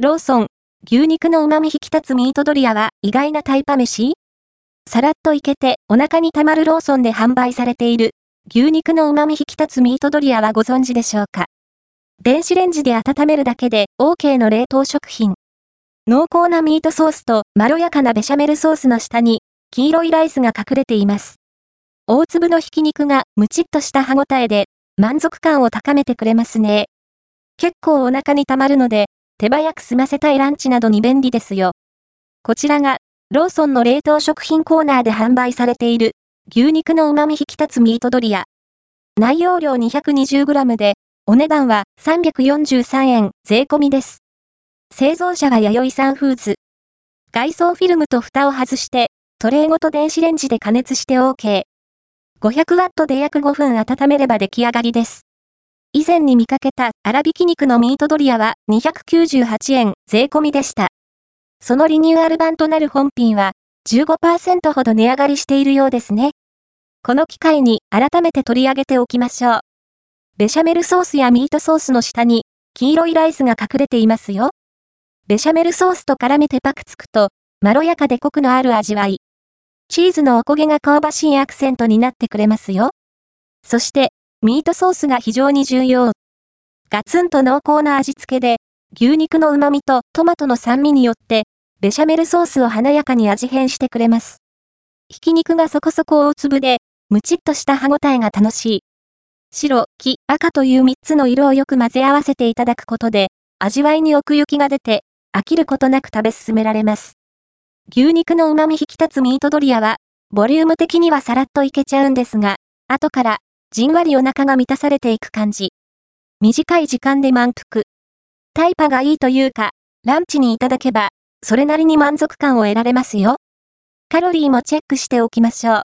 ローソン、牛肉の旨味引き立つミートドリアは意外なタイパ飯？さらっといけてお腹に溜まるローソンで販売されている牛肉の旨味引き立つミートドリアはご存知でしょうか？電子レンジで温めるだけで OK の冷凍食品。濃厚なミートソースとまろやかなベシャメルソースの下に黄色いライスが隠れています。大粒のひき肉がムチっとした歯ごたえで満足感を高めてくれますね。結構お腹に溜まるので手早く済ませたいランチなどに便利ですよ。こちらがローソンの冷凍食品コーナーで販売されている牛肉の旨味引き立つミートドリア。内容量 220g でお値段は343円税込みです。製造者は弥生さんフーズ。外装フィルムと蓋を外して、トレーごと電子レンジで加熱して OK。500ワットで約5分温めれば出来上がりです。以前に見かけた粗挽き肉のミートドリアは298円税込みでした。そのリニューアル版となる本品は15%ほど値上がりしているようですね。この機会に改めて取り上げておきましょう。ベシャメルソースやミートソースの下に黄色いライスが隠れていますよ。ベシャメルソースと絡めてパクつくと、まろやかでコクのある味わい。チーズのおこげが香ばしいアクセントになってくれますよ。そして、ミートソースが非常に重要。ガツンと濃厚な味付けで、牛肉の旨味とトマトの酸味によって、ベシャメルソースを華やかに味変してくれます。ひき肉がそこそこ大粒で、ムチっとした歯ごたえが楽しい。白、黄、赤という3つの色をよく混ぜ合わせていただくことで、味わいに奥行きが出て、飽きることなく食べ進められます。牛肉の旨味引き立つミートドリアは、ボリューム的にはさらっといけちゃうんですが、後から、じんわりお腹が満たされていく感じ。短い時間で満腹。タイパがいいというか、ランチにいただけば、それなりに満足感を得られますよ。カロリーもチェックしておきましょう。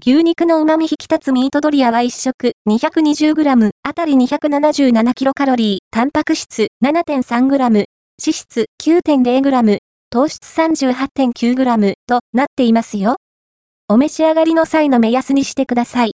牛肉の旨味引き立つミートドリアは1食 220g あたり 277kcal、タンパク質 7.3g、脂質 9.0g、糖質 38.9g となっていますよ。お召し上がりの際の目安にしてください。